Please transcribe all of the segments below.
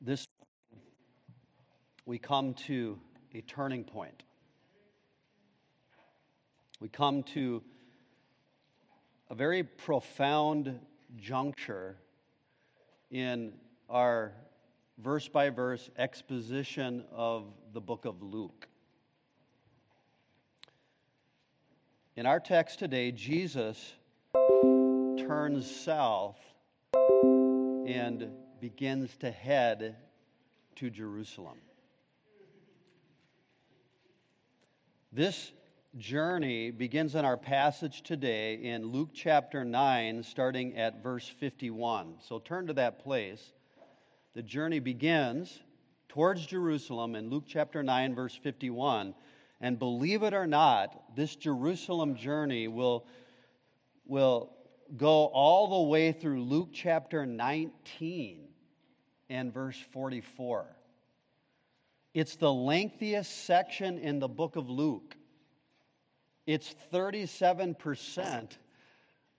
this we come to a turning point. We come to a very profound juncture in our verse by verse exposition of the book of Luke. In our text today, Jesus turns south and begins to head to Jerusalem. This journey begins in our passage today in Luke chapter 9, starting at verse 51. So turn to that place. The journey begins towards Jerusalem in Luke chapter 9, verse 51. And believe it or not, this Jerusalem journey will, will go all the way through Luke chapter 19 and verse 44. It's the lengthiest section in the book of Luke. It's 37%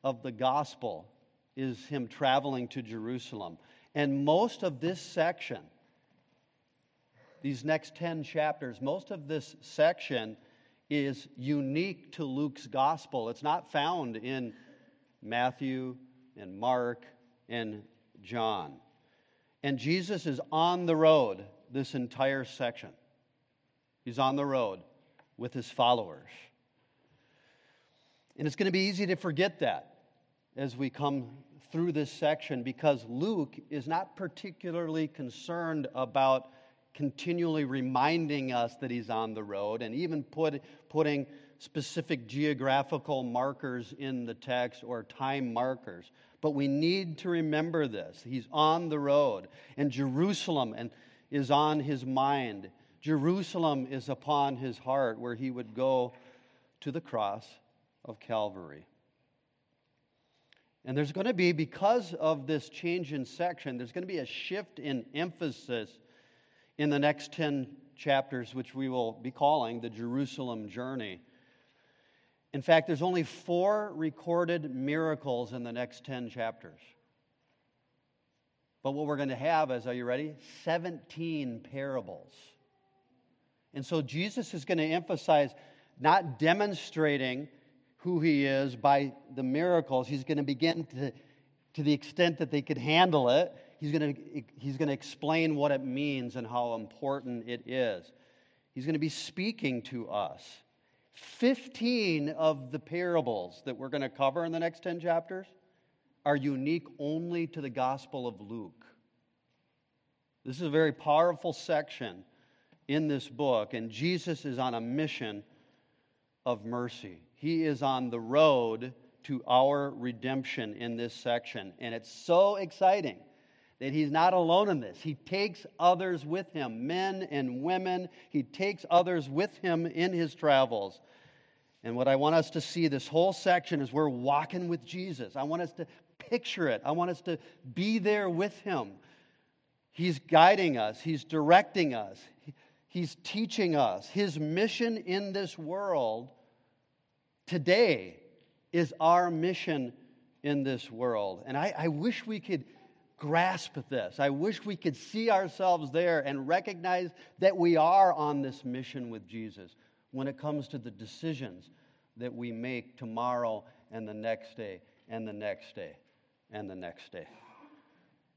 of the gospel is him traveling to Jerusalem. And most of this section, these next 10 chapters, most of this section is unique to Luke's gospel. It's not found in Matthew and Mark and John. And Jesus is on the road this entire section. He's on the road with his followers. And it's going to be easy to forget that as we come through this section because Luke is not particularly concerned about continually reminding us that he's on the road and even put, putting specific geographical markers in the text or time markers. But we need to remember this. He's on the road, and Jerusalem and, is on his mind. Jerusalem is upon his heart, where he would go to the cross of Calvary. And there's going to be, because of this change in section, there's going to be a shift in emphasis in the next 10 chapters, which we will be calling the Jerusalem journey. In fact, there's only four recorded miracles in the next 10 chapters. But what we're going to have is, are you ready? 17 parables. And so Jesus is going to emphasize not demonstrating who he is by the miracles. He's going to begin to, to the extent that they could handle it, he's going to, he's going to explain what it means and how important it is. He's going to be speaking to us. 15 of the parables that we're going to cover in the next 10 chapters are unique only to the Gospel of Luke. This is a very powerful section in this book, and Jesus is on a mission of mercy. He is on the road to our redemption in this section, and it's so exciting that he's not alone in this. He takes others with him, men and women. He takes others with him in his travels. And what I want us to see this whole section is we're walking with Jesus. I want us to picture it, I want us to be there with him. He's guiding us, he's directing us, he's teaching us. His mission in this world today is our mission in this world. And I, I wish we could grasp this. I wish we could see ourselves there and recognize that we are on this mission with Jesus when it comes to the decisions that we make tomorrow and the next day and the next day and the next day.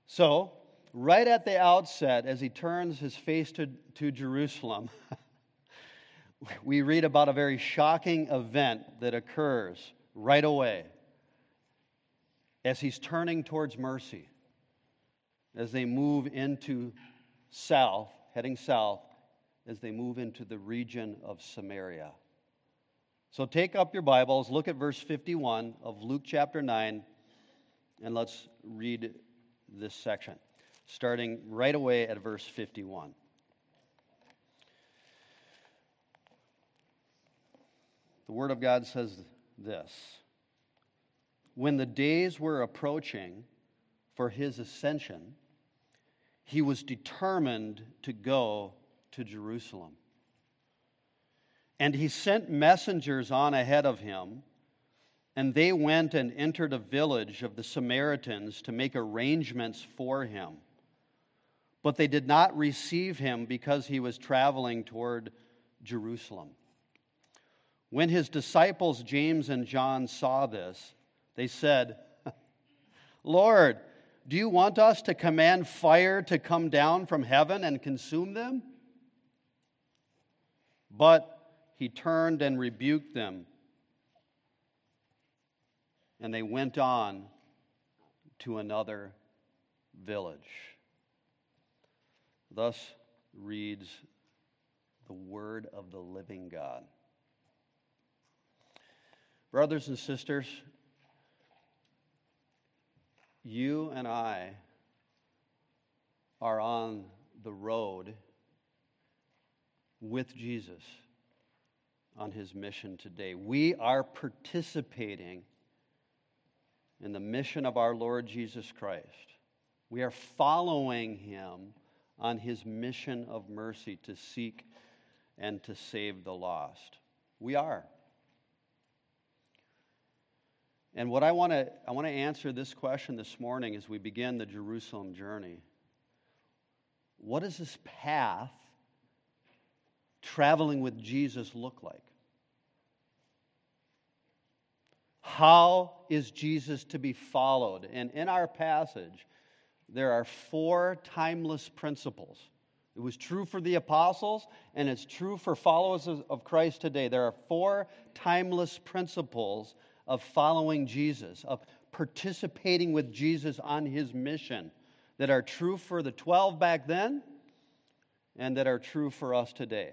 So, right at the outset, as he turns his face to, to Jerusalem, we read about a very shocking event that occurs right away as he's turning towards mercy as they move into south, heading south, as they move into the region of Samaria. So take up your Bibles, look at verse 51 of Luke chapter 9, and let's read this section, starting right away at verse 51. The Word of God says this When the days were approaching for his ascension, he was determined to go to Jerusalem. And he sent messengers on ahead of him, and they went and entered a village of the Samaritans to make arrangements for him. but they did not receive him because he was traveling toward Jerusalem. When his disciples, James and John, saw this, they said, Lord, do you want us to command fire to come down from heaven and consume them? But he turned and rebuked them, and they went on to another village. Thus reads the word of the living God. Brothers and sisters, you and I are on the road with Jesus on his mission today. We are participating in the mission of our Lord Jesus Christ. We are following him on his mission of mercy to seek and to save the lost. We are. And what I want to I want to answer this question this morning as we begin the Jerusalem journey. What does this path traveling with Jesus look like? How is Jesus to be followed? And in our passage, there are four timeless principles. It was true for the apostles, and it's true for followers of Christ today. There are four timeless principles of following Jesus, of participating with Jesus on his mission, that are true for the 12 back then and that are true for us today.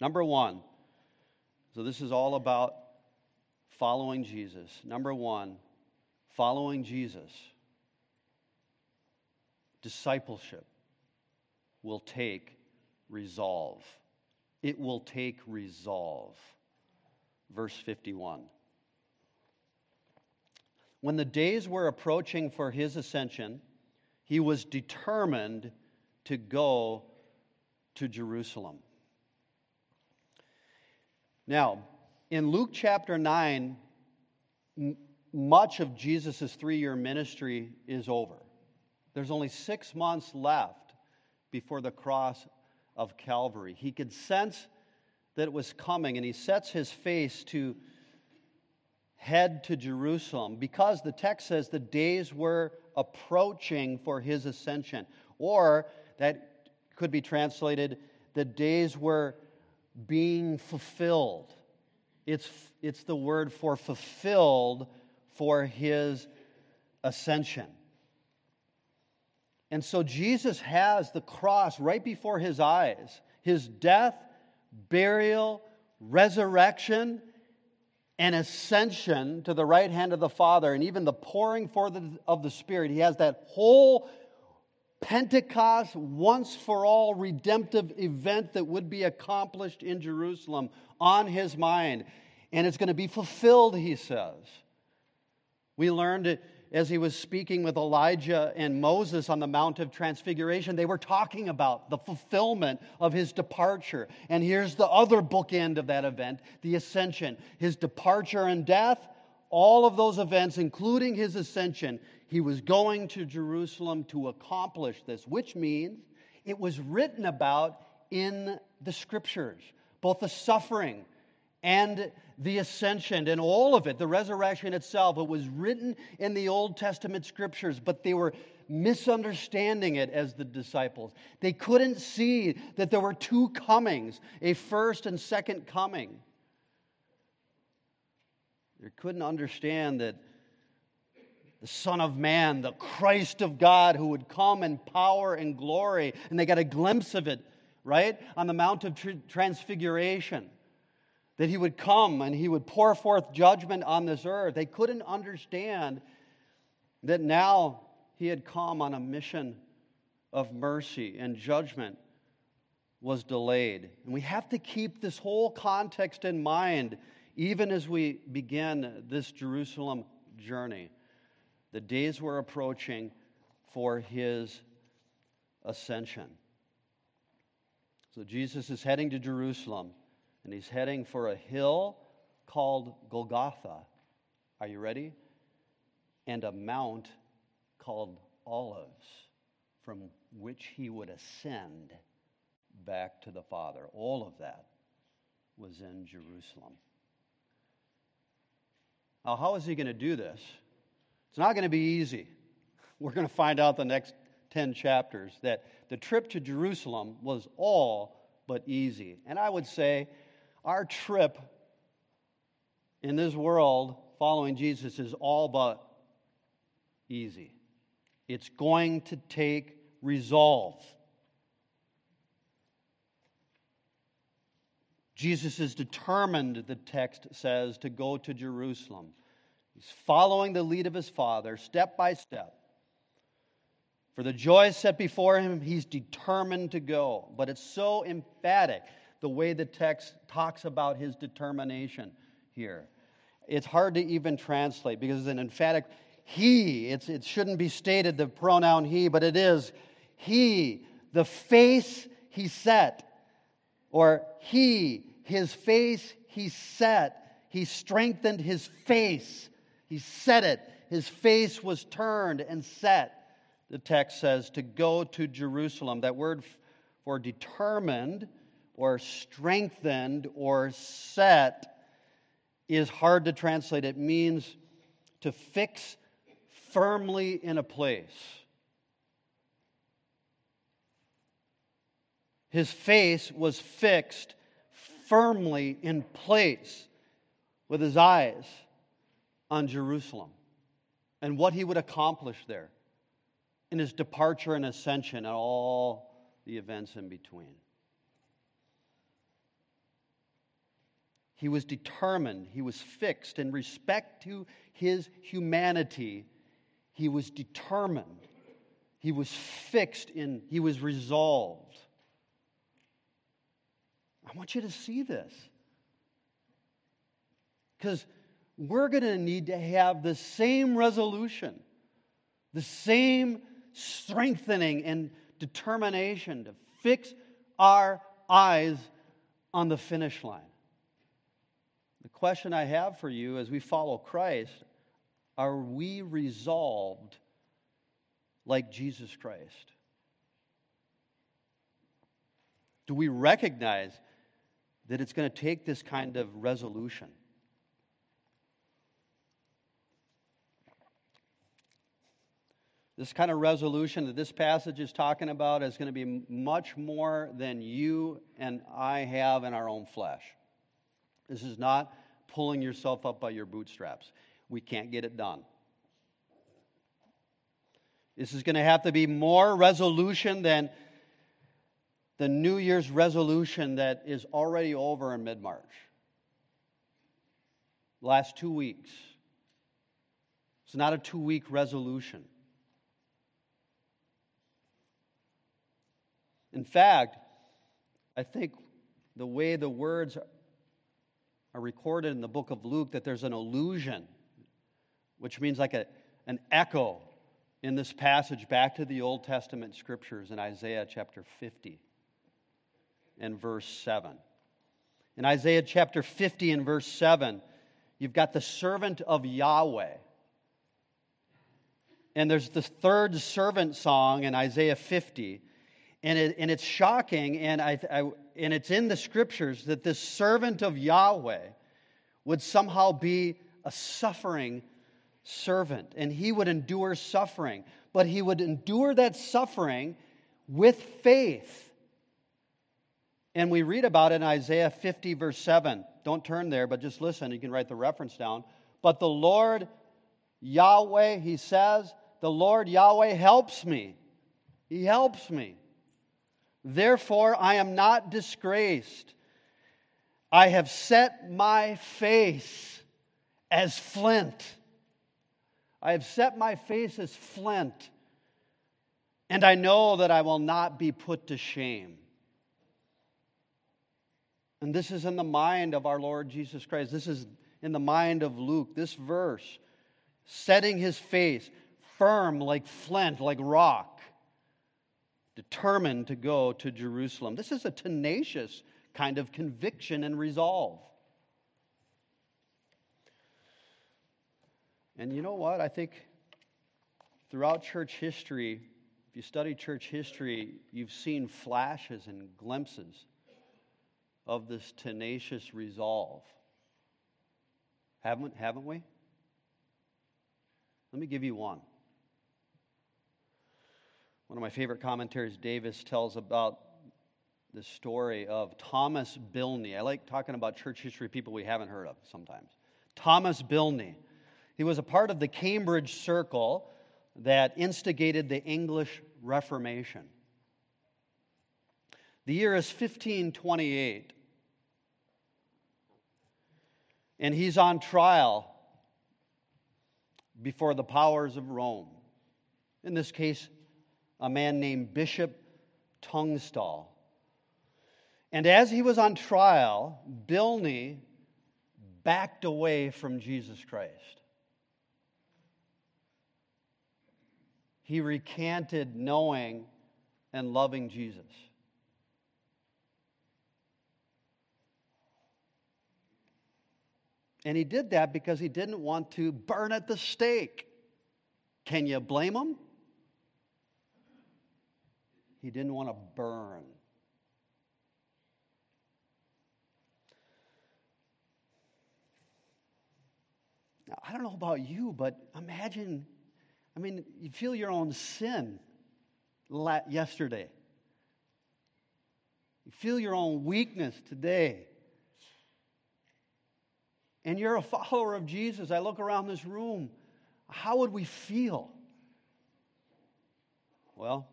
Number one, so this is all about following Jesus. Number one, following Jesus discipleship will take resolve. It will take resolve. Verse 51. When the days were approaching for his ascension, he was determined to go to Jerusalem. Now, in Luke chapter 9, m- much of Jesus' three year ministry is over. There's only six months left before the cross of Calvary. He could sense that it was coming, and he sets his face to head to Jerusalem because the text says the days were approaching for his ascension. Or that could be translated, the days were being fulfilled. It's, it's the word for fulfilled for his ascension. And so Jesus has the cross right before his eyes his death, burial, resurrection, and ascension to the right hand of the Father, and even the pouring forth of the Spirit. He has that whole Pentecost, once for all redemptive event that would be accomplished in Jerusalem on his mind. And it's going to be fulfilled, he says. We learned as he was speaking with Elijah and Moses on the Mount of Transfiguration, they were talking about the fulfillment of his departure. And here's the other bookend of that event the ascension. His departure and death, all of those events, including his ascension, he was going to Jerusalem to accomplish this, which means it was written about in the scriptures, both the suffering and the ascension and all of it, the resurrection itself. It was written in the Old Testament scriptures, but they were misunderstanding it as the disciples. They couldn't see that there were two comings, a first and second coming. They couldn't understand that the Son of Man, the Christ of God, who would come in power and glory, and they got a glimpse of it, right, on the Mount of Transfiguration that he would come and he would pour forth judgment on this earth. They couldn't understand that now he had come on a mission of mercy and judgment was delayed. And we have to keep this whole context in mind even as we begin this Jerusalem journey. The days were approaching for his ascension. So Jesus is heading to Jerusalem and he's heading for a hill called Golgotha. Are you ready? And a mount called Olives. from which he would ascend back to the Father. All of that was in Jerusalem. Now, how is he going to do this? It's not going to be easy. We're going to find out the next 10 chapters that the trip to Jerusalem was all but easy. And I would say our trip in this world following Jesus is all but easy. It's going to take resolve. Jesus is determined, the text says, to go to Jerusalem. He's following the lead of his Father step by step. For the joy set before him, he's determined to go. But it's so emphatic the way the text talks about his determination here. It's hard to even translate because it's an emphatic he. It's, it shouldn't be stated the pronoun he, but it is he, the face he set. Or he, his face he set. He strengthened his face. He set it. His face was turned and set. The text says to go to Jerusalem. That word for determined or strengthened or set is hard to translate. It means to fix firmly in a place. His face was fixed firmly in place with his eyes on Jerusalem and what he would accomplish there in his departure and ascension and all the events in between. He was determined, he was fixed in respect to his humanity. He was determined, he was fixed in, he was resolved. I want you to see this. Because we're going to need to have the same resolution, the same strengthening and determination to fix our eyes on the finish line. Question I have for you as we follow Christ are we resolved like Jesus Christ? Do we recognize that it's going to take this kind of resolution? This kind of resolution that this passage is talking about is going to be much more than you and I have in our own flesh. This is not pulling yourself up by your bootstraps. We can't get it done. This is going to have to be more resolution than the New Year's resolution that is already over in mid March. Last two weeks. It's not a two week resolution. In fact, I think the way the words are recorded in the book of Luke that there's an allusion, which means like a, an echo in this passage back to the Old Testament scriptures in Isaiah chapter 50 and verse 7. In Isaiah chapter 50 and verse 7, you've got the servant of Yahweh. And there's the third servant song in Isaiah 50. And, it, and it's shocking, and I, I, and it's in the scriptures that this servant of Yahweh would somehow be a suffering servant, and he would endure suffering, but he would endure that suffering with faith. And we read about it in Isaiah 50, verse 7. Don't turn there, but just listen. You can write the reference down. But the Lord Yahweh, he says, the Lord Yahweh helps me. He helps me. Therefore, I am not disgraced. I have set my face as flint. I have set my face as flint, and I know that I will not be put to shame. And this is in the mind of our Lord Jesus Christ. This is in the mind of Luke. This verse, setting his face firm like flint, like rock determined to go to Jerusalem. This is a tenacious kind of conviction and resolve. And you know what? I think throughout church history, if you study church history, you've seen flashes and glimpses of this tenacious resolve. Haven't, haven't we? Let me give you one. One of my favorite commentaries, Davis, tells about the story of Thomas Bilney. I like talking about church history people we haven't heard of sometimes. Thomas Bilney. He was a part of the Cambridge Circle that instigated the English Reformation. The year is 1528, and he's on trial before the powers of Rome. In this case, a man named Bishop Tunstall. And as he was on trial, Bilney backed away from Jesus Christ. He recanted knowing and loving Jesus. And he did that because he didn't want to burn at the stake. Can you blame him? He didn't want to burn. Now, I don't know about you, but imagine, I mean, you feel your own sin yesterday. You feel your own weakness today. And you're a follower of Jesus. I look around this room. How would we feel? Well,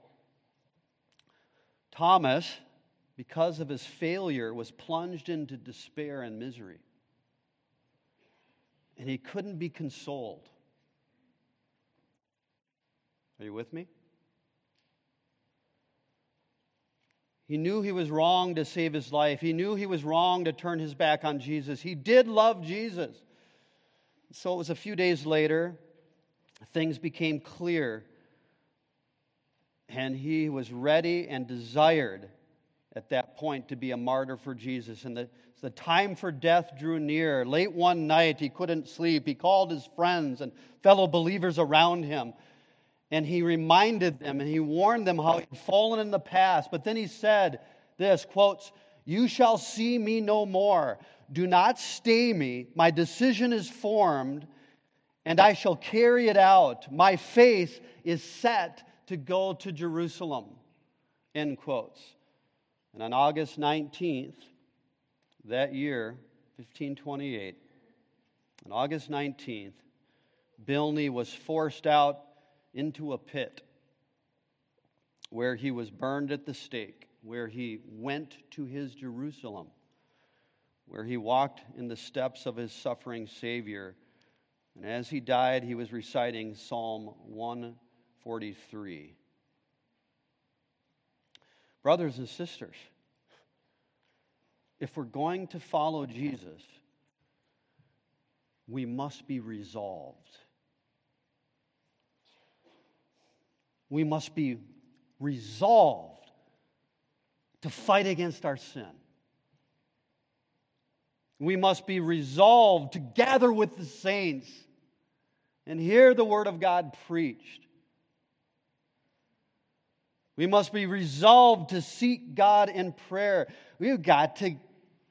Thomas, because of his failure, was plunged into despair and misery. And he couldn't be consoled. Are you with me? He knew he was wrong to save his life. He knew he was wrong to turn his back on Jesus. He did love Jesus. So it was a few days later, things became clear and he was ready and desired at that point to be a martyr for Jesus. And the, the time for death drew near. Late one night, he couldn't sleep. He called his friends and fellow believers around him. And he reminded them and he warned them how he'd fallen in the past. But then he said this quotes, You shall see me no more. Do not stay me. My decision is formed, and I shall carry it out. My face is set to go to Jerusalem. End quotes. And on August 19th, that year, 1528, on August 19th, Bilney was forced out into a pit where he was burned at the stake, where he went to his Jerusalem, where he walked in the steps of his suffering Savior. And as he died, he was reciting Psalm 1 43. Brothers and sisters, if we're going to follow Jesus, we must be resolved. We must be resolved to fight against our sin. We must be resolved to gather with the saints and hear the word of God preached. We must be resolved to seek God in prayer. We've got to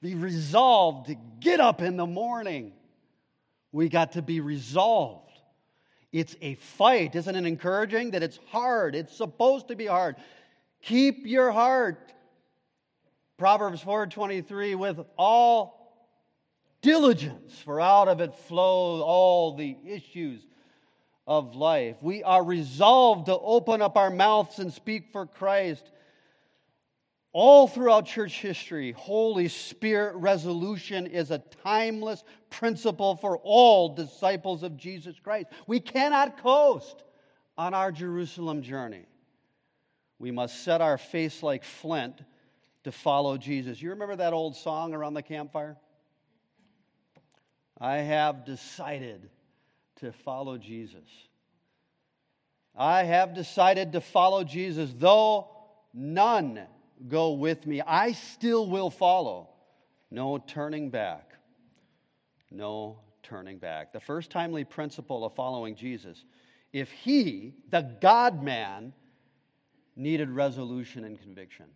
be resolved to get up in the morning. We got to be resolved. It's a fight. Isn't it encouraging that it's hard? It's supposed to be hard. Keep your heart. Proverbs 4:23 with all diligence, for out of it flow all the issues of life. We are resolved to open up our mouths and speak for Christ. All throughout church history, Holy Spirit resolution is a timeless principle for all disciples of Jesus Christ. We cannot coast on our Jerusalem journey. We must set our face like flint to follow Jesus. You remember that old song around the campfire? I have decided to follow Jesus. I have decided to follow Jesus. Though none go with me, I still will follow. No turning back. No turning back. The first timely principle of following Jesus if he, the God man, needed resolution and conviction.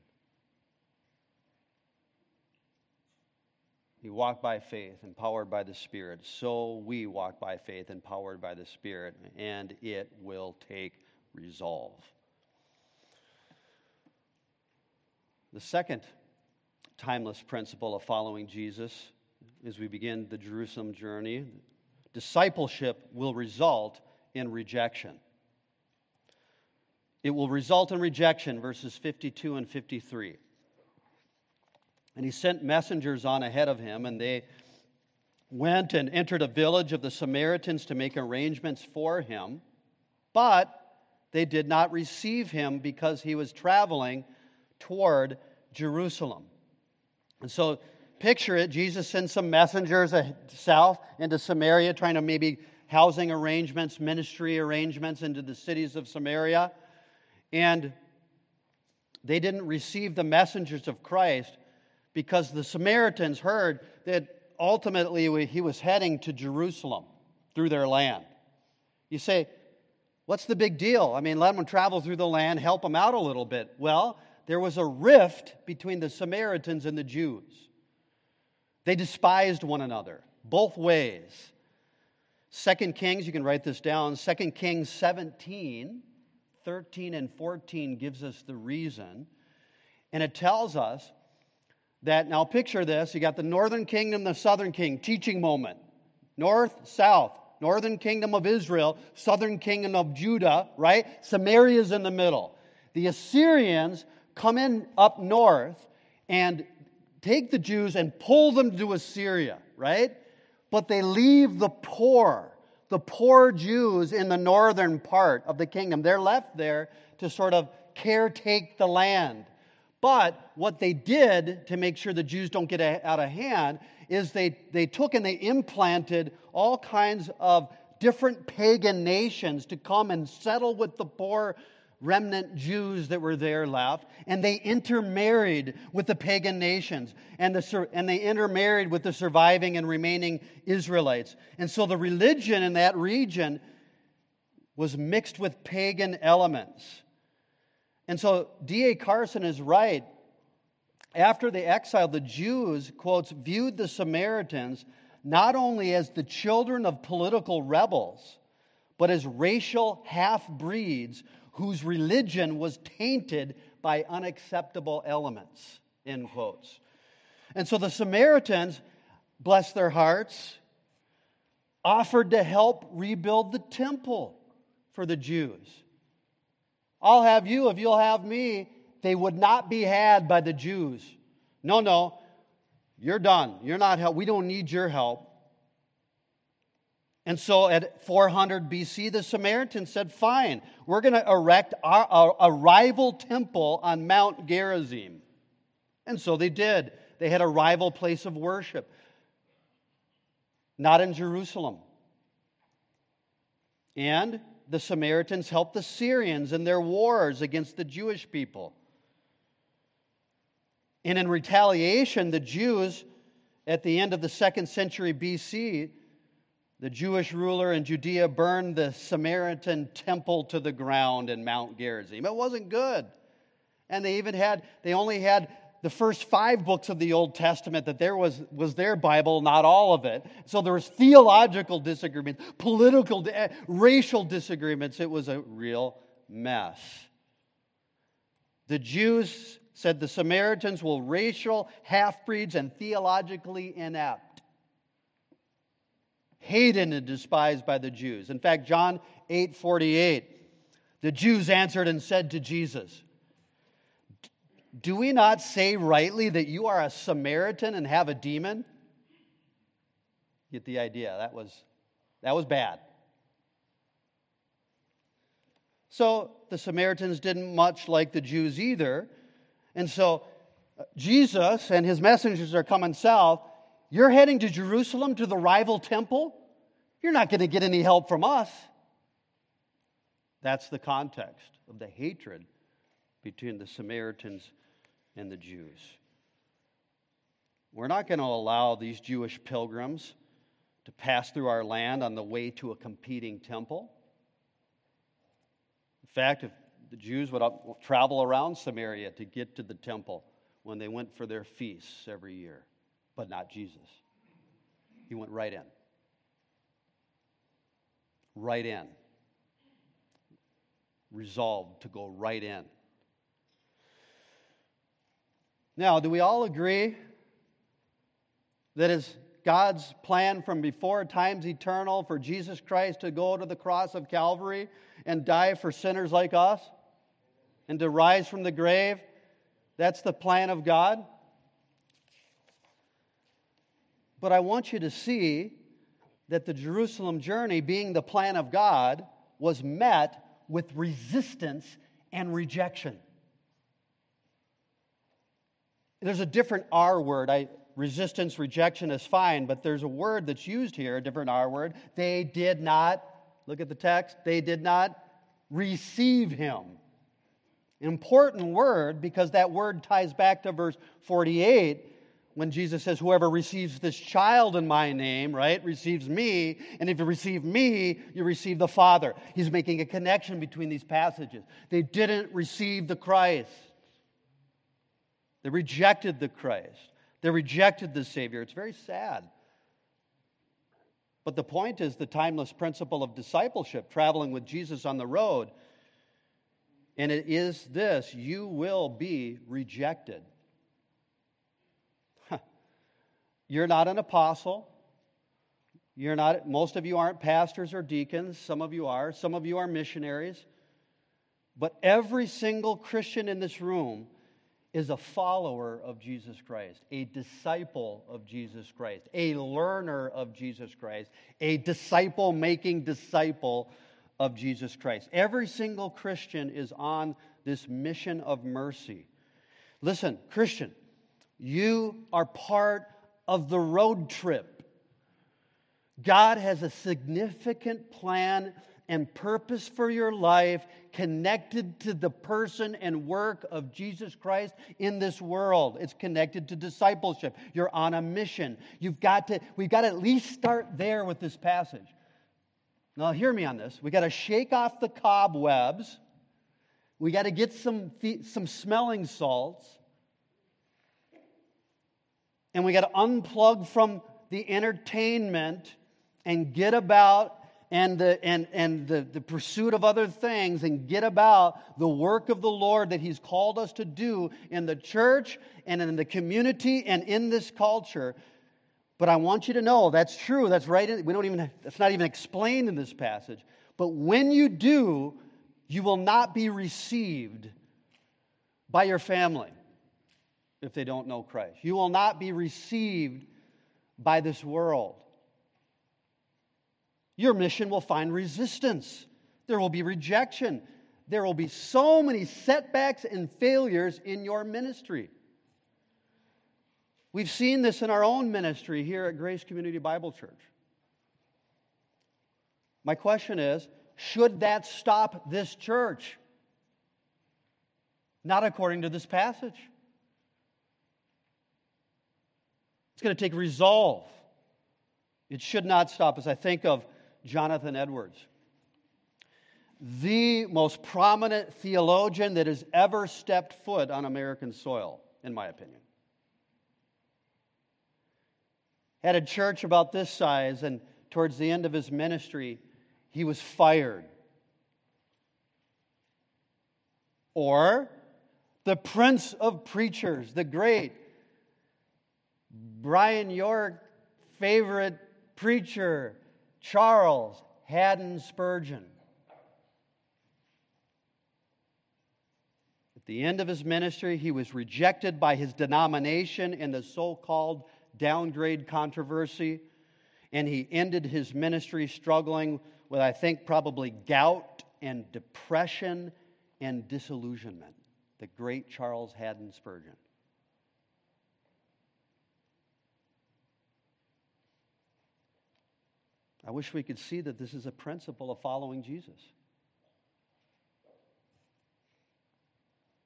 He walked by faith, empowered by the Spirit. So we walk by faith, empowered by the Spirit, and it will take resolve. The second timeless principle of following Jesus as we begin the Jerusalem journey discipleship will result in rejection. It will result in rejection, verses 52 and 53. And he sent messengers on ahead of him, and they went and entered a village of the Samaritans to make arrangements for him. But they did not receive him because he was traveling toward Jerusalem. And so, picture it Jesus sends some messengers south into Samaria, trying to maybe housing arrangements, ministry arrangements into the cities of Samaria. And they didn't receive the messengers of Christ because the Samaritans heard that ultimately he was heading to Jerusalem through their land. You say, What's the big deal? I mean, let them travel through the land, help them out a little bit. Well, there was a rift between the Samaritans and the Jews. They despised one another, both ways. Second Kings, you can write this down. Second Kings 17 13 and 14 gives us the reason. And it tells us that, now picture this you got the northern kingdom, the southern king, teaching moment. North, south, northern kingdom of Israel, southern kingdom of Judah, right? Samaria's in the middle. The Assyrians come in up north and take the Jews and pull them to Assyria, right? But they leave the poor the poor Jews in the northern part of the kingdom. They're left there to sort of caretake the land. But what they did to make sure the Jews don't get out of hand is they, they took and they implanted all kinds of different pagan nations to come and settle with the poor remnant Jews that were there left, and they intermarried with the pagan nations, and, the, and they intermarried with the surviving and remaining Israelites. And so the religion in that region was mixed with pagan elements. And so D.A. Carson is right. After the exile, the Jews, quotes, viewed the Samaritans not only as the children of political rebels, but as racial half breeds whose religion was tainted by unacceptable elements, end quotes. And so the Samaritans, bless their hearts, offered to help rebuild the temple for the Jews. I'll have you if you'll have me. They would not be had by the Jews. No, no, you're done. You're not help. We don't need your help. And so at 400 BC, the Samaritans said, Fine, we're going to erect a, a rival temple on Mount Gerizim. And so they did. They had a rival place of worship, not in Jerusalem. And the Samaritans helped the Syrians in their wars against the Jewish people. And in retaliation, the Jews at the end of the second century BC the Jewish ruler in Judea burned the Samaritan temple to the ground in Mount Gerizim. It wasn't good. And they even had, they only had the first five books of the Old Testament that there was, was their Bible, not all of it. So there was theological disagreements, political, eh, racial disagreements. It was a real mess. The Jews said the Samaritans were racial half breeds and theologically inept hated and despised by the Jews. In fact, John 8 48, the Jews answered and said to Jesus, Do we not say rightly that you are a Samaritan and have a demon? Get the idea. That was, that was bad. So the Samaritans didn't much like the Jews either. And so uh, Jesus and his messengers are coming south you're heading to Jerusalem to the rival temple? You're not going to get any help from us. That's the context of the hatred between the Samaritans and the Jews. We're not going to allow these Jewish pilgrims to pass through our land on the way to a competing temple. In fact, if the Jews would travel around Samaria to get to the temple when they went for their feasts every year, but not Jesus. He went right in. Right in. Resolved to go right in. Now, do we all agree that it's God's plan from before times eternal for Jesus Christ to go to the cross of Calvary and die for sinners like us and to rise from the grave? That's the plan of God. But I want you to see that the Jerusalem journey, being the plan of God, was met with resistance and rejection. There's a different R word. I, resistance, rejection is fine, but there's a word that's used here, a different R word. They did not, look at the text, they did not receive him. Important word because that word ties back to verse 48 when Jesus says, Whoever receives this child in my name, right, receives me. And if you receive me, you receive the Father. He's making a connection between these passages. They didn't receive the Christ, they rejected the Christ, they rejected the Savior. It's very sad. But the point is the timeless principle of discipleship, traveling with Jesus on the road. And it is this you will be rejected. You're not an apostle. You're not, most of you aren't pastors or deacons. Some of you are. Some of you are missionaries. But every single Christian in this room is a follower of Jesus Christ, a disciple of Jesus Christ, a learner of Jesus Christ, a disciple making disciple of Jesus Christ. Every single Christian is on this mission of mercy. Listen, Christian, you are part of the road trip. God has a significant plan and purpose for your life connected to the person and work of Jesus Christ in this world. It's connected to discipleship. You're on a mission. You've got to, we've got to at least start there with this passage. Now, hear me on this. We got to shake off the cobwebs. We got to get some, some smelling salts and we got to unplug from the entertainment and get about and the, and, and the, the pursuit of other things and get about the work of the Lord that He's called us to do in the church and in the community and in this culture. But I want you to know that's true. That's right. We don't even, that's not even explained in this passage. But when you do, you will not be received by your family if they don't know Christ. You will not be received by this world. Your mission will find resistance. There will be rejection. There will be so many setbacks and failures in your ministry. We've seen this in our own ministry here at Grace Community Bible Church. My question is should that stop this church? Not according to this passage. It's going to take resolve. It should not stop us. I think of Jonathan Edwards, the most prominent theologian that has ever stepped foot on American soil, in my opinion. Had a church about this size, and towards the end of his ministry, he was fired. Or the prince of preachers, the great Brian York favorite preacher, Charles Haddon Spurgeon. At the end of his ministry, he was rejected by his denomination in the so called downgrade controversy, and he ended his ministry struggling with, I think, probably gout and depression and disillusionment. The great Charles Haddon Spurgeon. I wish we could see that this is a principle of following Jesus.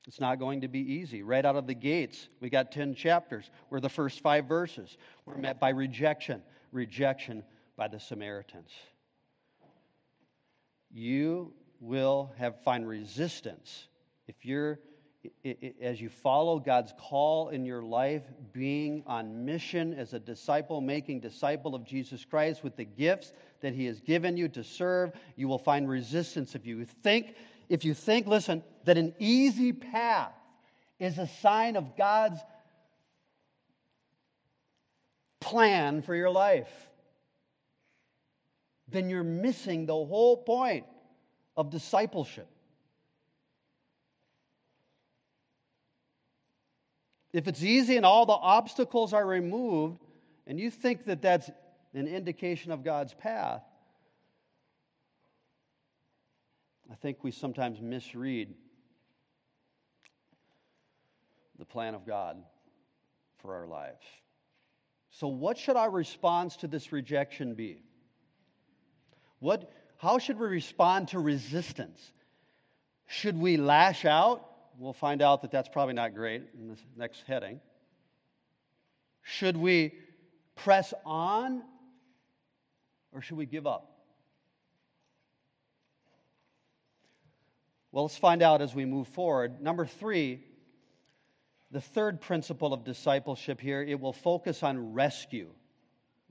It's not going to be easy. Right out of the gates, we got 10 chapters where the first five verses were met by rejection, rejection by the Samaritans. You will have find resistance if you're as you follow God's call in your life, being on mission as a disciple, making disciple of Jesus Christ with the gifts that He has given you to serve, you will find resistance if you think, if you think, listen, that an easy path is a sign of God's plan for your life, then you're missing the whole point of discipleship. If it's easy and all the obstacles are removed, and you think that that's an indication of God's path, I think we sometimes misread the plan of God for our lives. So, what should our response to this rejection be? What, how should we respond to resistance? Should we lash out? We'll find out that that's probably not great in this next heading. Should we press on or should we give up? Well, let's find out as we move forward. Number three, the third principle of discipleship here, it will focus on rescue,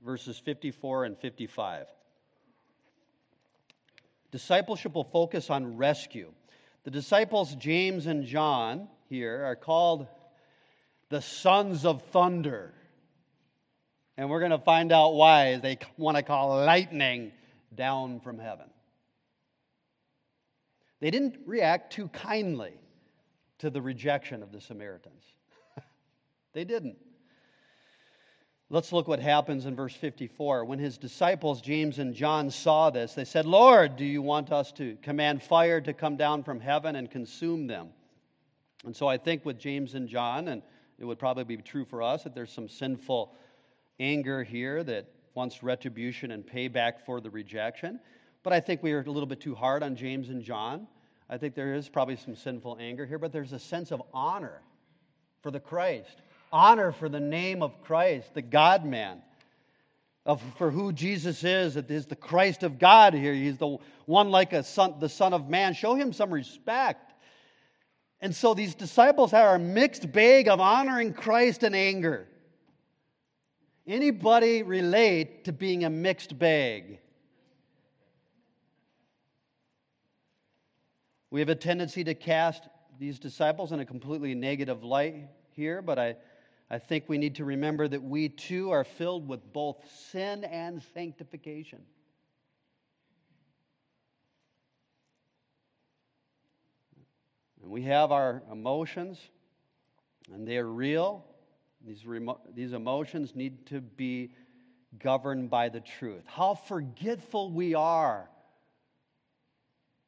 verses 54 and 55. Discipleship will focus on rescue. The disciples, James and John, here are called the sons of thunder. And we're going to find out why they want to call lightning down from heaven. They didn't react too kindly to the rejection of the Samaritans. they didn't. Let's look what happens in verse 54. When his disciples, James and John, saw this, they said, Lord, do you want us to command fire to come down from heaven and consume them? And so I think with James and John, and it would probably be true for us, that there's some sinful anger here that wants retribution and payback for the rejection. But I think we are a little bit too hard on James and John. I think there is probably some sinful anger here, but there's a sense of honor for the Christ honor for the name of Christ, the God man, of, for who Jesus is. that is the Christ of God here. He's the one like a son, the Son of Man. Show him some respect. And so these disciples are a mixed bag of honoring Christ and anger. Anybody relate to being a mixed bag? We have a tendency to cast these disciples in a completely negative light here, but I I think we need to remember that we too are filled with both sin and sanctification. And we have our emotions, and they are real. These, remo- these emotions need to be governed by the truth. How forgetful we are.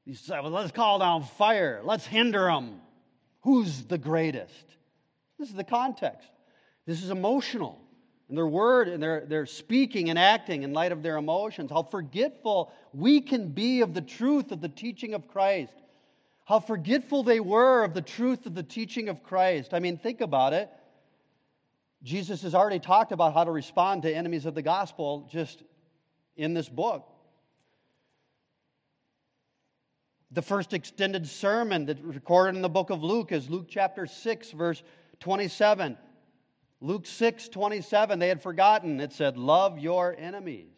These say, well, let's call down fire. Let's hinder them. Who's the greatest? This is the context. This is emotional. And their word, and they're, they're speaking and acting in light of their emotions. How forgetful we can be of the truth of the teaching of Christ. How forgetful they were of the truth of the teaching of Christ. I mean, think about it. Jesus has already talked about how to respond to enemies of the gospel just in this book. The first extended sermon that's recorded in the book of Luke is Luke chapter 6, verse 27. Luke 6 27, they had forgotten. It said, Love your enemies,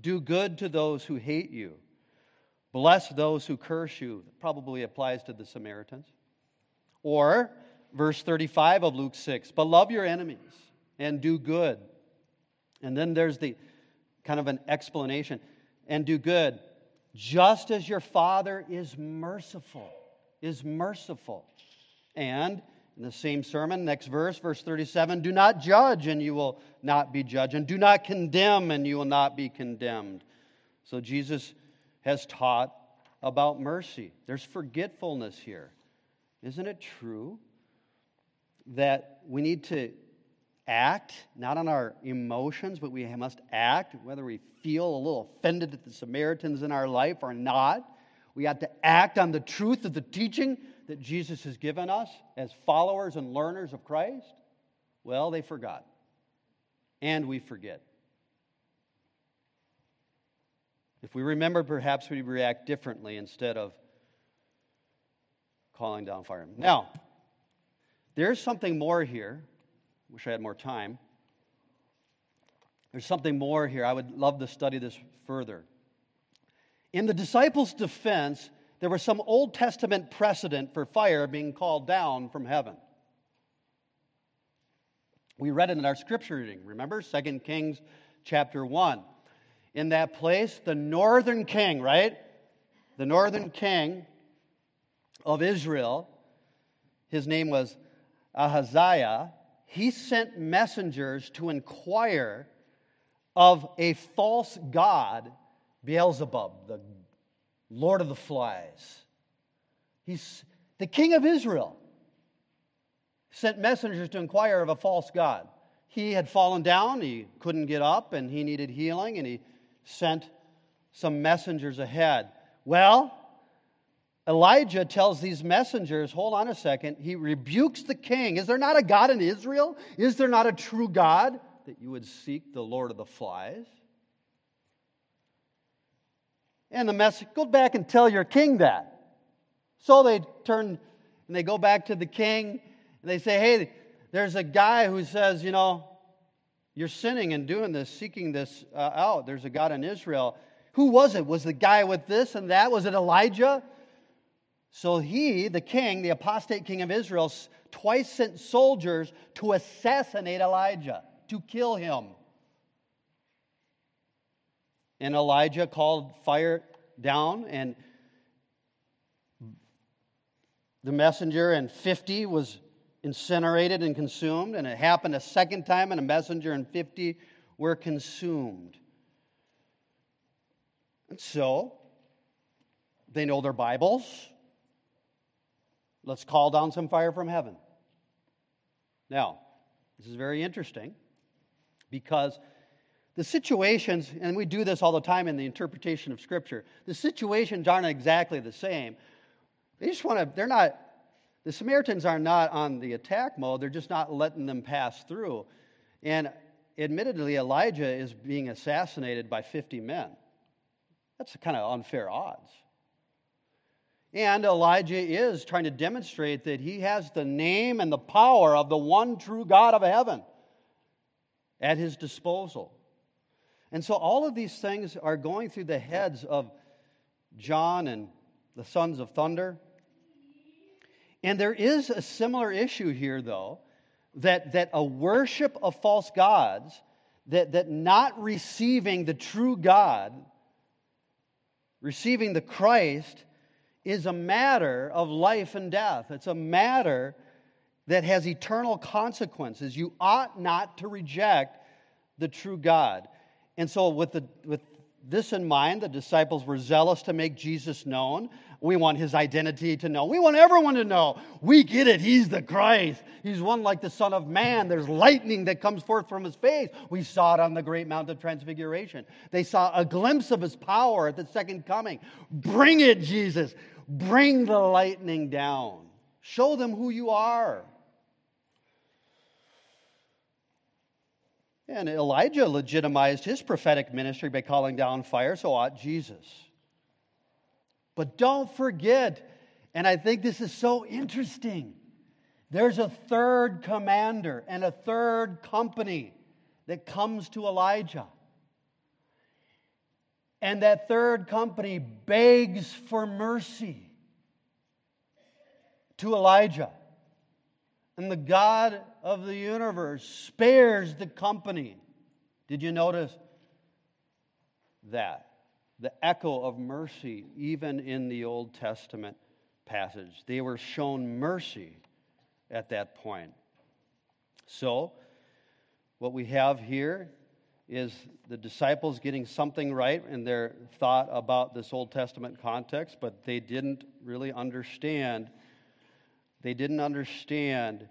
do good to those who hate you, bless those who curse you. That probably applies to the Samaritans. Or, verse 35 of Luke 6, but love your enemies and do good. And then there's the kind of an explanation and do good, just as your Father is merciful, is merciful. And in the same sermon, next verse, verse 37 Do not judge, and you will not be judged, and do not condemn, and you will not be condemned. So Jesus has taught about mercy. There's forgetfulness here. Isn't it true that we need to act, not on our emotions, but we must act, whether we feel a little offended at the Samaritans in our life or not? We have to act on the truth of the teaching that Jesus has given us as followers and learners of Christ? Well, they forgot. And we forget. If we remember, perhaps we'd react differently instead of calling down fire. Now, there's something more here. Wish I had more time. There's something more here. I would love to study this further. In the disciples' defense, there was some Old Testament precedent for fire being called down from heaven. We read it in our scripture reading, remember? 2 Kings chapter 1. In that place, the northern king, right? The northern king of Israel, his name was Ahaziah, he sent messengers to inquire of a false god, Beelzebub, the Lord of the Flies. He's the king of Israel. Sent messengers to inquire of a false god. He had fallen down, he couldn't get up, and he needed healing, and he sent some messengers ahead. Well, Elijah tells these messengers, hold on a second, he rebukes the king. Is there not a God in Israel? Is there not a true God that you would seek the Lord of the flies? And the message, go back and tell your king that. So they turn and they go back to the king and they say, hey, there's a guy who says, you know, you're sinning and doing this, seeking this uh, out. There's a God in Israel. Who was it? Was the guy with this and that? Was it Elijah? So he, the king, the apostate king of Israel, twice sent soldiers to assassinate Elijah, to kill him. And Elijah called fire down, and the messenger and 50 was incinerated and consumed. And it happened a second time, and a messenger and 50 were consumed. And so, they know their Bibles. Let's call down some fire from heaven. Now, this is very interesting because the situations, and we do this all the time in the interpretation of Scripture, the situations aren't exactly the same. They just want to, they're not, the Samaritans are not on the attack mode, they're just not letting them pass through. And admittedly, Elijah is being assassinated by 50 men. That's kind of unfair odds. And Elijah is trying to demonstrate that he has the name and the power of the one true God of heaven at his disposal. And so all of these things are going through the heads of John and the sons of thunder. And there is a similar issue here, though, that, that a worship of false gods, that, that not receiving the true God, receiving the Christ, is a matter of life and death. It's a matter that has eternal consequences. You ought not to reject the true God. And so, with, the, with this in mind, the disciples were zealous to make Jesus known. We want his identity to know. We want everyone to know. We get it. He's the Christ. He's one like the Son of Man. There's lightning that comes forth from his face. We saw it on the great Mount of Transfiguration. They saw a glimpse of his power at the second coming. Bring it, Jesus. Bring the lightning down. Show them who you are. And Elijah legitimized his prophetic ministry by calling down fire, so ought Jesus. But don't forget, and I think this is so interesting, there's a third commander and a third company that comes to Elijah. And that third company begs for mercy to Elijah. And the God of the universe spares the company. Did you notice that? The echo of mercy, even in the Old Testament passage. They were shown mercy at that point. So, what we have here is the disciples getting something right in their thought about this Old Testament context, but they didn't really understand. They didn't understand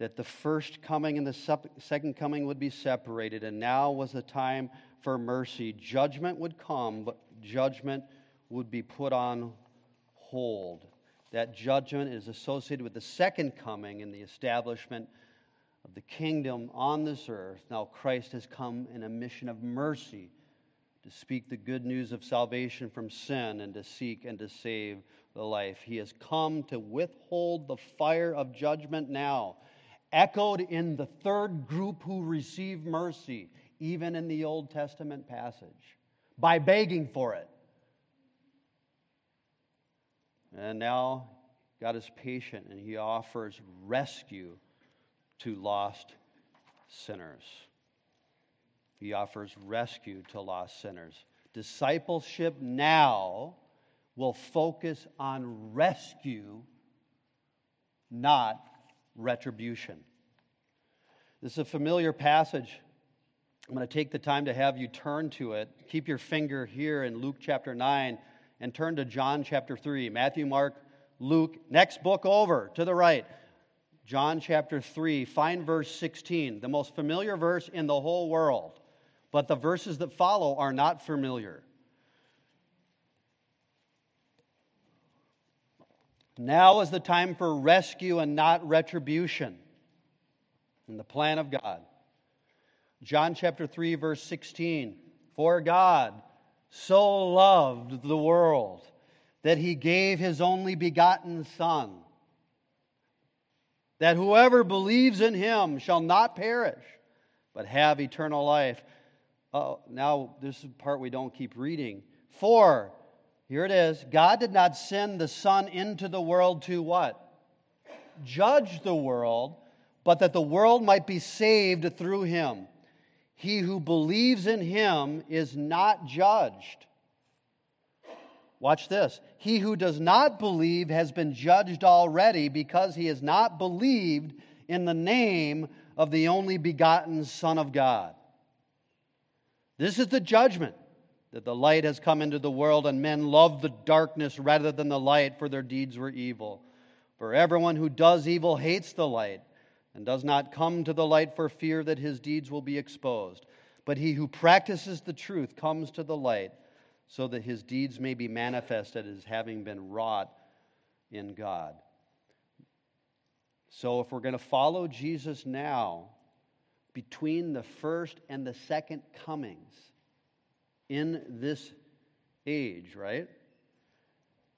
that the first coming and the second coming would be separated, and now was the time for mercy. Judgment would come, but judgment would be put on hold. That judgment is associated with the second coming and the establishment of the kingdom on this earth. Now, Christ has come in a mission of mercy to speak the good news of salvation from sin and to seek and to save the life. He has come to withhold the fire of judgment now, echoed in the third group who receive mercy, even in the Old Testament passage, by begging for it. And now God is patient and he offers rescue to lost sinners. He offers rescue to lost sinners. Discipleship now will focus on rescue, not retribution. This is a familiar passage. I'm going to take the time to have you turn to it. Keep your finger here in Luke chapter 9 and turn to John chapter 3. Matthew, Mark, Luke, next book over to the right. John chapter 3, find verse 16, the most familiar verse in the whole world. But the verses that follow are not familiar. Now is the time for rescue and not retribution in the plan of God. John chapter 3, verse 16. For God so loved the world that he gave his only begotten Son, that whoever believes in him shall not perish, but have eternal life. Oh, now this is the part we don't keep reading. For, here it is, God did not send the Son into the world to what? Judge the world, but that the world might be saved through him. He who believes in him is not judged. Watch this. He who does not believe has been judged already because he has not believed in the name of the only begotten Son of God. This is the judgment that the light has come into the world, and men love the darkness rather than the light, for their deeds were evil. For everyone who does evil hates the light and does not come to the light for fear that his deeds will be exposed. But he who practices the truth comes to the light so that his deeds may be manifested as having been wrought in God. So, if we're going to follow Jesus now, between the first and the second comings in this age, right?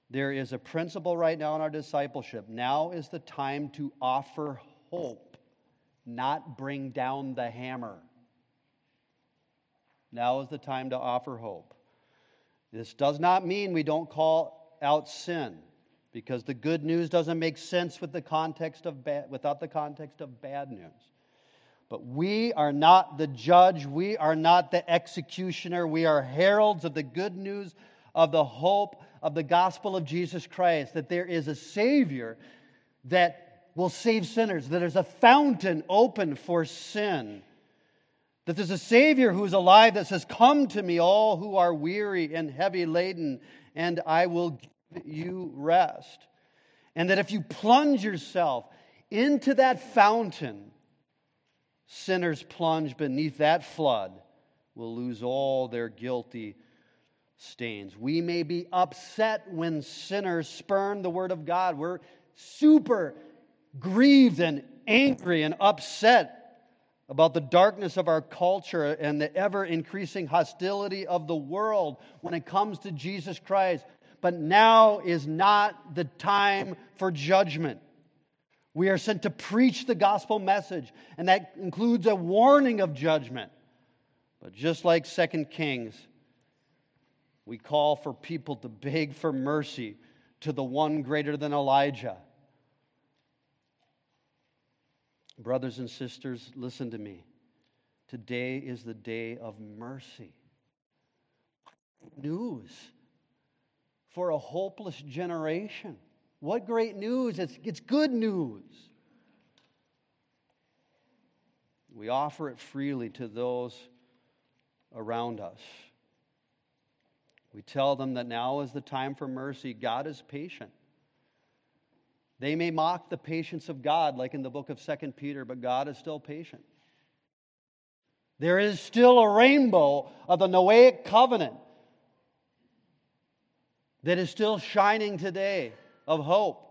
There is a principle right now in our discipleship. Now is the time to offer hope, not bring down the hammer. Now is the time to offer hope. This does not mean we don't call out sin, because the good news doesn't make sense with the context of without the context of bad news. But we are not the judge, we are not the executioner, we are heralds of the good news of the hope of the gospel of Jesus Christ, that there is a Savior that will save sinners, that there's a fountain open for sin, that there's a Savior who's alive that says, Come to me, all who are weary and heavy laden, and I will give you rest. And that if you plunge yourself into that fountain, sinners plunge beneath that flood will lose all their guilty stains. We may be upset when sinners spurn the word of God. We're super grieved and angry and upset about the darkness of our culture and the ever increasing hostility of the world when it comes to Jesus Christ. But now is not the time for judgment. We are sent to preach the gospel message, and that includes a warning of judgment. But just like Second Kings, we call for people to beg for mercy to the one greater than Elijah Brothers and sisters, listen to me. Today is the day of mercy. News for a hopeless generation. What great news! It's, it's good news. We offer it freely to those around us. We tell them that now is the time for mercy. God is patient. They may mock the patience of God, like in the book of Second Peter, but God is still patient. There is still a rainbow of the Noahic covenant that is still shining today of hope.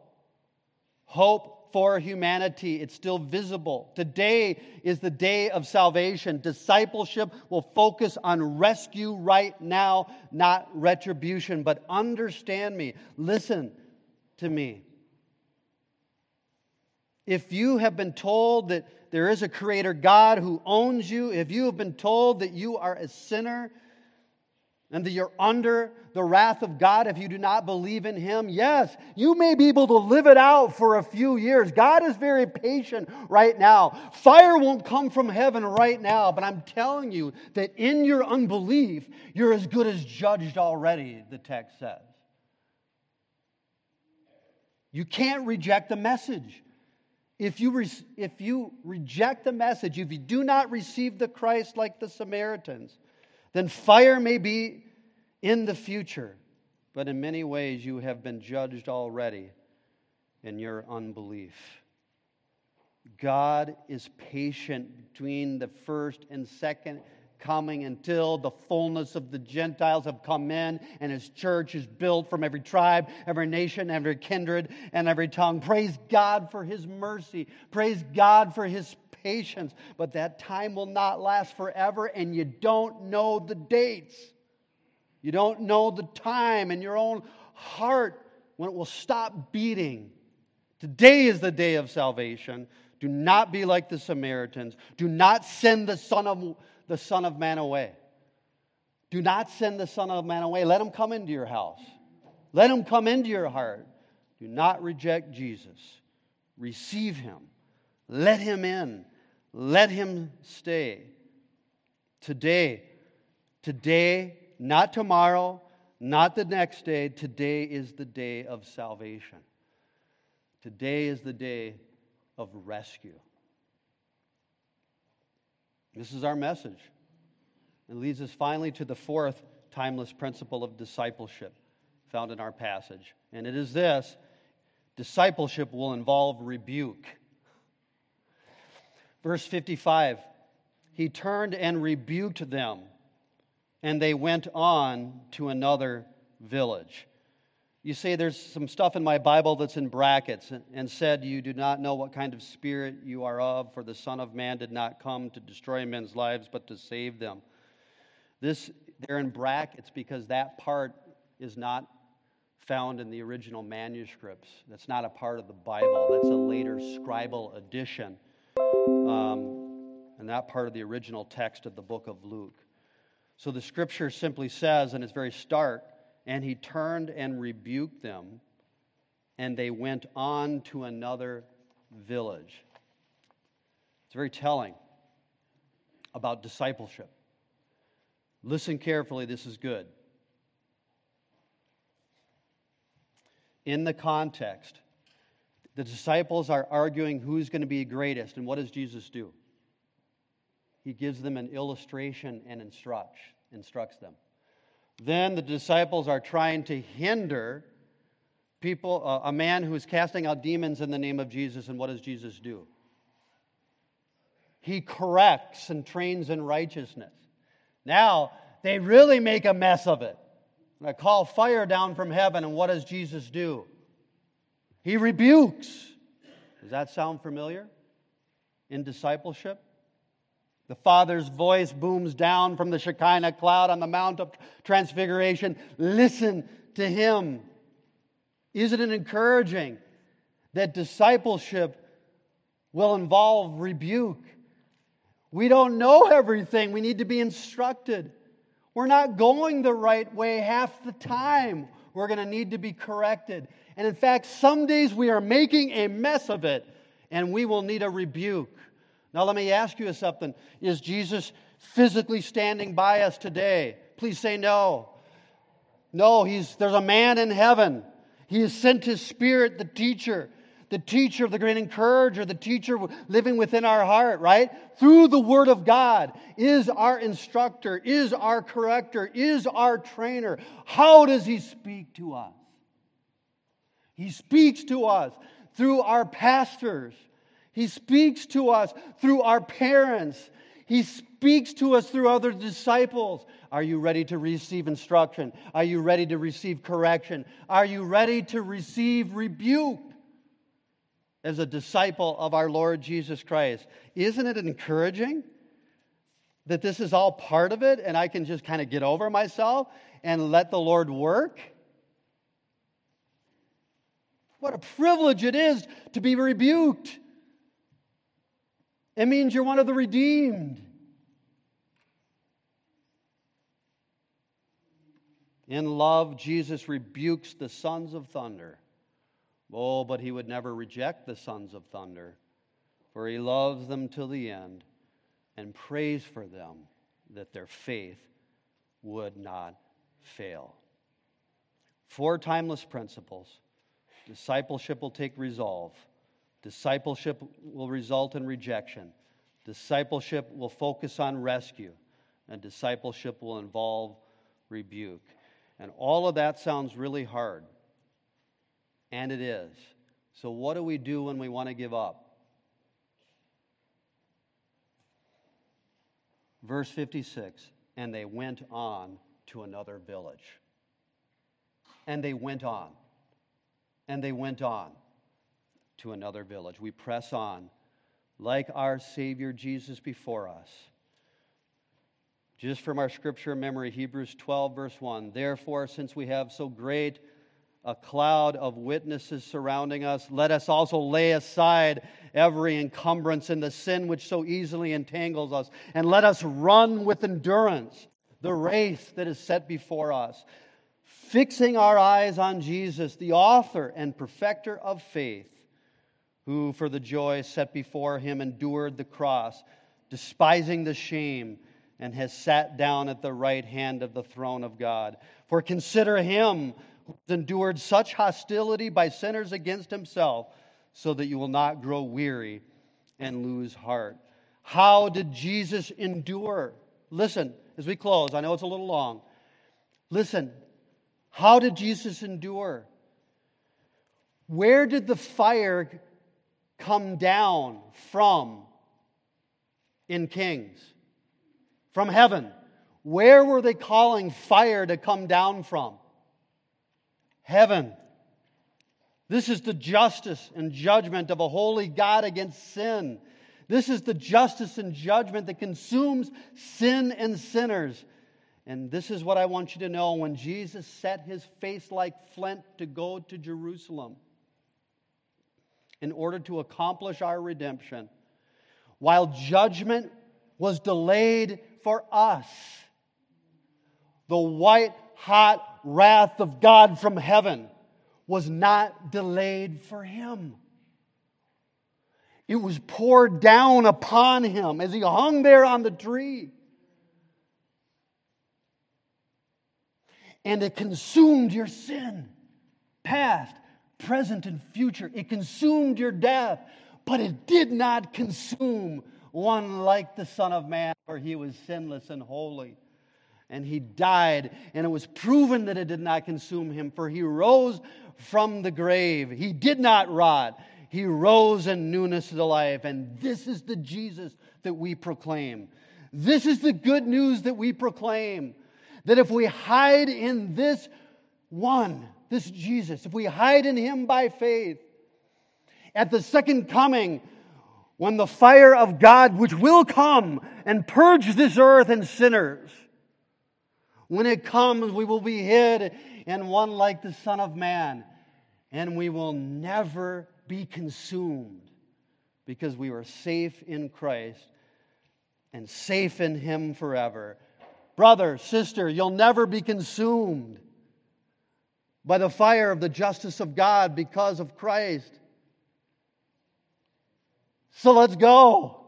Hope for humanity. It's still visible. Today is the day of salvation. Discipleship will focus on rescue right now, not retribution. But understand me, listen to me. If you have been told that there is a creator God who owns you, if you have been told that you are a sinner, and that you're under the wrath of God if you do not believe in Him. Yes, you may be able to live it out for a few years. God is very patient right now. Fire won't come from heaven right now, but I'm telling you that in your unbelief, you're as good as judged already, the text says. You can't reject the message. If you, re- if you reject the message, if you do not receive the Christ like the Samaritans, then fire may be in the future, but in many ways you have been judged already in your unbelief. God is patient between the first and second coming until the fullness of the Gentiles have come in and his church is built from every tribe, every nation, every kindred, and every tongue. Praise God for his mercy. Praise God for his patience. But that time will not last forever, and you don't know the dates. You don't know the time in your own heart when it will stop beating. Today is the day of salvation. Do not be like the Samaritans. Do not send the Son of, the son of Man away. Do not send the Son of Man away. Let him come into your house. Let him come into your heart. Do not reject Jesus. Receive him. Let him in. Let him stay. Today, today, not tomorrow, not the next day, today is the day of salvation. Today is the day of rescue. This is our message. It leads us finally to the fourth timeless principle of discipleship found in our passage. And it is this discipleship will involve rebuke. Verse 55 He turned and rebuked them, and they went on to another village. You say there's some stuff in my Bible that's in brackets and said, You do not know what kind of spirit you are of, for the Son of Man did not come to destroy men's lives, but to save them. This, they're in brackets because that part is not found in the original manuscripts. That's not a part of the Bible, that's a later scribal addition um, and that part of the original text of the book of Luke. So the scripture simply says, and it's very stark, and he turned and rebuked them, and they went on to another village. It's very telling about discipleship. Listen carefully, this is good. In the context, the disciples are arguing who's going to be greatest. And what does Jesus do? He gives them an illustration and instructs, instructs them. Then the disciples are trying to hinder people, uh, a man who is casting out demons in the name of Jesus. And what does Jesus do? He corrects and trains in righteousness. Now, they really make a mess of it. I call fire down from heaven, and what does Jesus do? He rebukes. Does that sound familiar in discipleship? The Father's voice booms down from the Shekinah cloud on the Mount of Transfiguration. Listen to Him. Isn't it encouraging that discipleship will involve rebuke? We don't know everything. We need to be instructed. We're not going the right way half the time. We're going to need to be corrected. And in fact, some days we are making a mess of it and we will need a rebuke. Now, let me ask you something. Is Jesus physically standing by us today? Please say no. No, he's, there's a man in heaven. He has sent his spirit, the teacher, the teacher, the great encourager, the teacher living within our heart, right? Through the Word of God, is our instructor, is our corrector, is our trainer. How does he speak to us? He speaks to us through our pastors. He speaks to us through our parents. He speaks to us through other disciples. Are you ready to receive instruction? Are you ready to receive correction? Are you ready to receive rebuke? as a disciple of our Lord Jesus Christ. Isn't it encouraging that this is all part of it and I can just kind of get over myself and let the Lord work? What a privilege it is to be rebuked. It means you're one of the redeemed. In love, Jesus rebukes the sons of thunder. Oh, but he would never reject the sons of thunder, for he loves them till the end and prays for them that their faith would not fail. Four timeless principles. Discipleship will take resolve. Discipleship will result in rejection. Discipleship will focus on rescue. And discipleship will involve rebuke. And all of that sounds really hard. And it is. So, what do we do when we want to give up? Verse 56 And they went on to another village. And they went on. And they went on to another village. We press on like our Savior Jesus before us. Just from our scripture memory, Hebrews 12, verse 1. Therefore, since we have so great a cloud of witnesses surrounding us, let us also lay aside every encumbrance and the sin which so easily entangles us, and let us run with endurance the race that is set before us, fixing our eyes on Jesus, the author and perfecter of faith, who for the joy set before him endured the cross, despising the shame and has sat down at the right hand of the throne of God. For consider him who endured such hostility by sinners against himself, so that you will not grow weary and lose heart. How did Jesus endure? Listen, as we close, I know it's a little long. Listen, how did Jesus endure? Where did the fire come down from in Kings? from heaven. Where were they calling fire to come down from? Heaven. This is the justice and judgment of a holy God against sin. This is the justice and judgment that consumes sin and sinners. And this is what I want you to know when Jesus set his face like flint to go to Jerusalem in order to accomplish our redemption, while judgment was delayed for us. The white hot wrath of God from heaven was not delayed for him. It was poured down upon him as he hung there on the tree. And it consumed your sin, past, present, and future. It consumed your death, but it did not consume one like the Son of Man, for he was sinless and holy. And he died, and it was proven that it did not consume him, for he rose from the grave. He did not rot. He rose in newness of life. And this is the Jesus that we proclaim. This is the good news that we proclaim. That if we hide in this one, this Jesus, if we hide in him by faith, at the second coming, when the fire of God, which will come and purge this earth and sinners, when it comes, we will be hid in one like the Son of Man, and we will never be consumed because we are safe in Christ and safe in Him forever. Brother, sister, you'll never be consumed by the fire of the justice of God because of Christ. So let's go.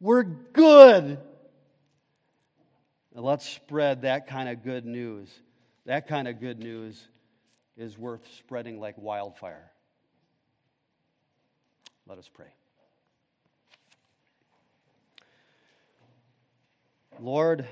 We're good. Let's spread that kind of good news. That kind of good news is worth spreading like wildfire. Let us pray. Lord,